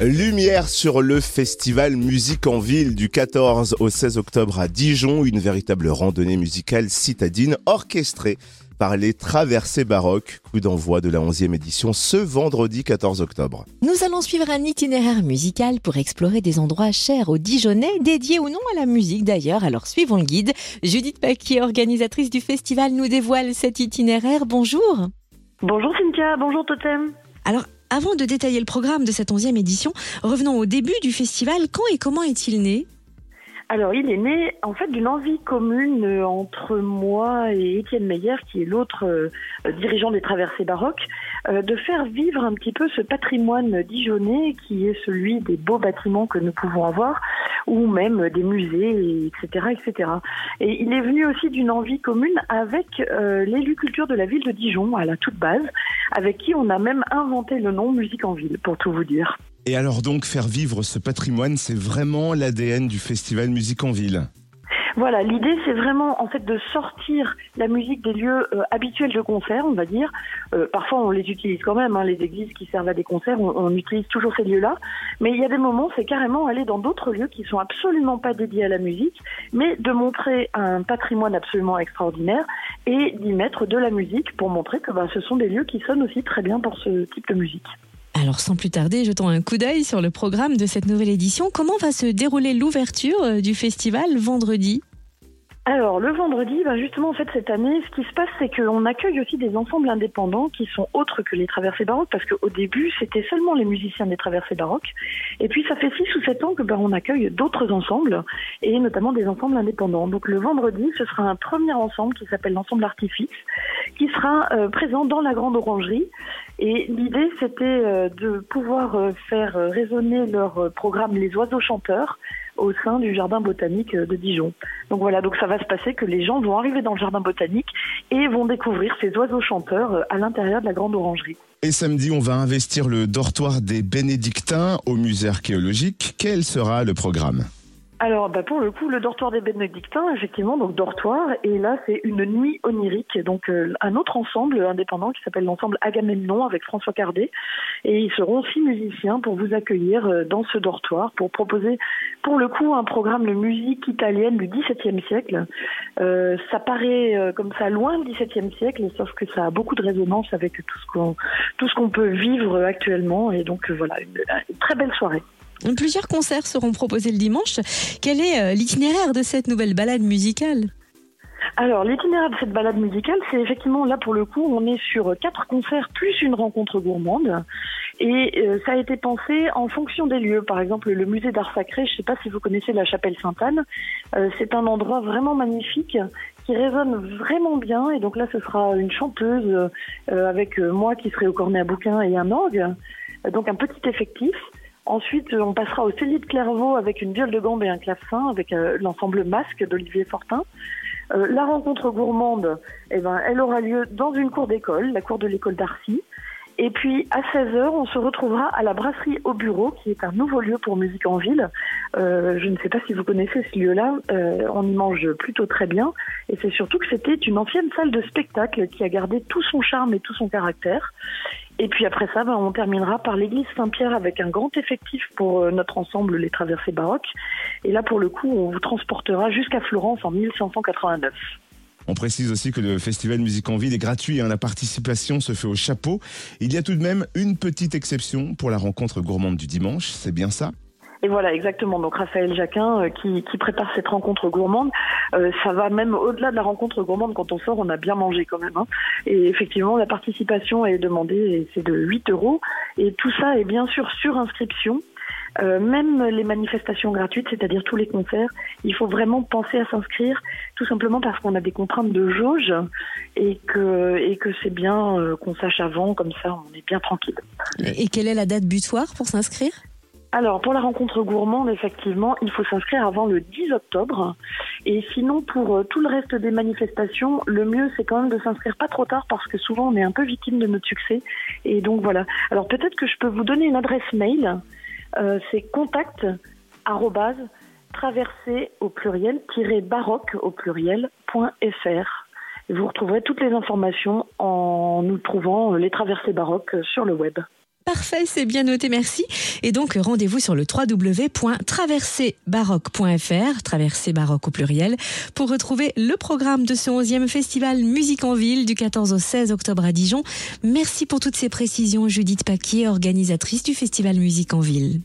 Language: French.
Lumière sur le festival Musique en Ville du 14 au 16 octobre à Dijon, une véritable randonnée musicale citadine orchestrée par les traversées baroques, coup d'envoi de la 11e édition ce vendredi 14 octobre. Nous allons suivre un itinéraire musical pour explorer des endroits chers aux Dijonnais, dédiés ou non à la musique d'ailleurs. Alors suivons le guide. Judith Paquier, organisatrice du festival, nous dévoile cet itinéraire. Bonjour. Bonjour Cynthia, bonjour Totem. Alors, avant de détailler le programme de cette 11e édition, revenons au début du festival. Quand et comment est-il né? Alors, il est né en fait d'une envie commune euh, entre moi et Étienne Meyer, qui est l'autre euh, dirigeant des traversées baroques, euh, de faire vivre un petit peu ce patrimoine dijonnais qui est celui des beaux bâtiments que nous pouvons avoir, ou même des musées, etc., etc. Et il est venu aussi d'une envie commune avec l'élu culture de la ville de Dijon, à la toute base, avec qui on a même inventé le nom Musique en Ville, pour tout vous dire. Et alors donc faire vivre ce patrimoine, c'est vraiment l'ADN du festival Musique en Ville. Voilà, l'idée c'est vraiment en fait de sortir la musique des lieux euh, habituels de concert, on va dire. Euh, parfois on les utilise quand même, hein, les églises qui servent à des concerts, on, utilise toujours ces lieux-là. Mais il y a des moments, c'est carrément aller dans d'autres lieux qui sont absolument pas dédiés à la musique, mais de montrer un patrimoine absolument extraordinaire et d'y mettre de la musique pour montrer que bah, ce sont des lieux qui sonnent aussi très bien pour ce type de musique. Alors sans plus tarder, jetons un coup d'œil sur le programme de cette nouvelle édition. Comment va se dérouler l'ouverture euh, du festival vendredi? Alors le vendredi, ben justement en cette année, ce qui se passe, c'est qu'on accueille aussi des ensembles indépendants qui sont autres que les traversées baroques, parce qu'au début c'était seulement les musiciens des traversées baroques, et puis ça fait six ou sept ans que ben, on accueille d'autres ensembles, et notamment des ensembles indépendants. Donc le vendredi, ce sera un premier ensemble qui s'appelle l'ensemble Artifice, qui sera euh, présent dans la grande orangerie. Et l'idée c'était euh, de pouvoir euh, faire résonner leur programme Les Oiseaux Chanteurs au sein du jardin botanique de Dijon. Donc voilà, donc ça va se passer que les gens vont arriver dans le jardin botanique et vont découvrir ces oiseaux chanteurs euh, à l'intérieur de la grande orangerie. Et samedi, on va investir le dortoir des bénédictins au musée archéologique. Quel sera le programme? Alors, bah pour le coup, le dortoir des bénédictins, effectivement, donc dortoir, et là, c'est une nuit onirique, donc euh, un autre ensemble indépendant qui s'appelle l'ensemble Agamemnon avec François Cardet, et ils seront six musiciens pour vous accueillir euh, dans ce dortoir, pour proposer, pour le coup, un programme de musique italienne du XVIIe siècle. Euh, ça paraît comme ça loin du XVIIe siècle, sauf que ça a beaucoup de résonance avec tout ce qu'on tout ce qu'on peut vivre actuellement, et donc voilà, une très belle soirée. Plusieurs concerts seront proposés le dimanche. Quel est euh, l'itinéraire de cette nouvelle balade musicale? Alors, l'itinéraire de cette balade musicale, c'est effectivement là pour le coup, on est sur quatre concerts plus une rencontre gourmande. Et euh, ça a été pensé en fonction des lieux. Par exemple, le musée d'art sacré, je ne sais pas si vous connaissez la chapelle Sainte-Anne, euh, c'est un endroit vraiment magnifique qui résonne vraiment bien. Et donc là, ce sera une chanteuse avec moi qui serai au cornet à bouquin et un orgue. donc un petit effectif. Ensuite, on passera au Cellier de Clairvaux avec une viole de gambe et un clavecin avec euh, l'ensemble Masque d'Olivier Fortin. Euh, la rencontre gourmande, eh ben, elle aura lieu dans une cour d'école, la cour de l'école d'Arcy. Et puis à 16h, on se retrouvera à la brasserie au bureau, qui est un nouveau lieu pour musique en ville. Euh, je ne sais pas si vous connaissez ce lieu-là, euh, on y mange plutôt très bien. Et c'est surtout que c'était une ancienne salle de spectacle qui a gardé tout son charme et tout son caractère. Et puis après ça, ben, on terminera par l'église Saint-Pierre avec un grand effectif pour euh, notre ensemble Les Traversées Baroques. Et là, pour le coup, on vous transportera jusqu'à Florence en 1589. On précise aussi que le festival Musique en Ville est gratuit. Hein. La participation se fait au chapeau. Il y a tout de même une petite exception pour la rencontre gourmande du dimanche. C'est bien ça? Et voilà, exactement. Donc Raphaël Jacquin euh, qui, prépare cette rencontre gourmande, euh, ça va même au-delà de la rencontre gourmande. Quand on sort, on a bien mangé quand même. Hein. Et effectivement, la participation est demandée c'est de 8 euros. Et tout ça est bien sûr sur inscription. Euh, même les manifestations gratuites, c'est-à-dire tous les concerts, il faut vraiment penser à s'inscrire, tout simplement parce qu'on a des contraintes de jauge et que, et que c'est bien euh, qu'on sache avant, comme ça on est bien tranquille. Et quelle est la date butoir pour s'inscrire? Alors, pour la rencontre gourmande, effectivement, il faut s'inscrire avant le 10 octobre. Et sinon, pour euh, tout le reste des manifestations, le mieux, c'est quand même de s'inscrire pas trop tard parce que souvent, on est un peu victime de notre succès. Et donc, voilà. Alors, peut-être que je peux vous donner une adresse mail. Euh, c'est contact traversée au pluriel baroque au pluriel.fr. Vous retrouverez toutes les informations en nous trouvant les traversées baroques sur le web. Parfait, c'est bien noté, merci. Et donc, rendez-vous sur le www.traverserbaroque.fr, traverser baroque au pluriel, pour retrouver le programme de ce 11e festival Musique en Ville du 14 au 16 octobre à Dijon. Merci pour toutes ces précisions, Judith Paquier, organisatrice du festival Musique en Ville.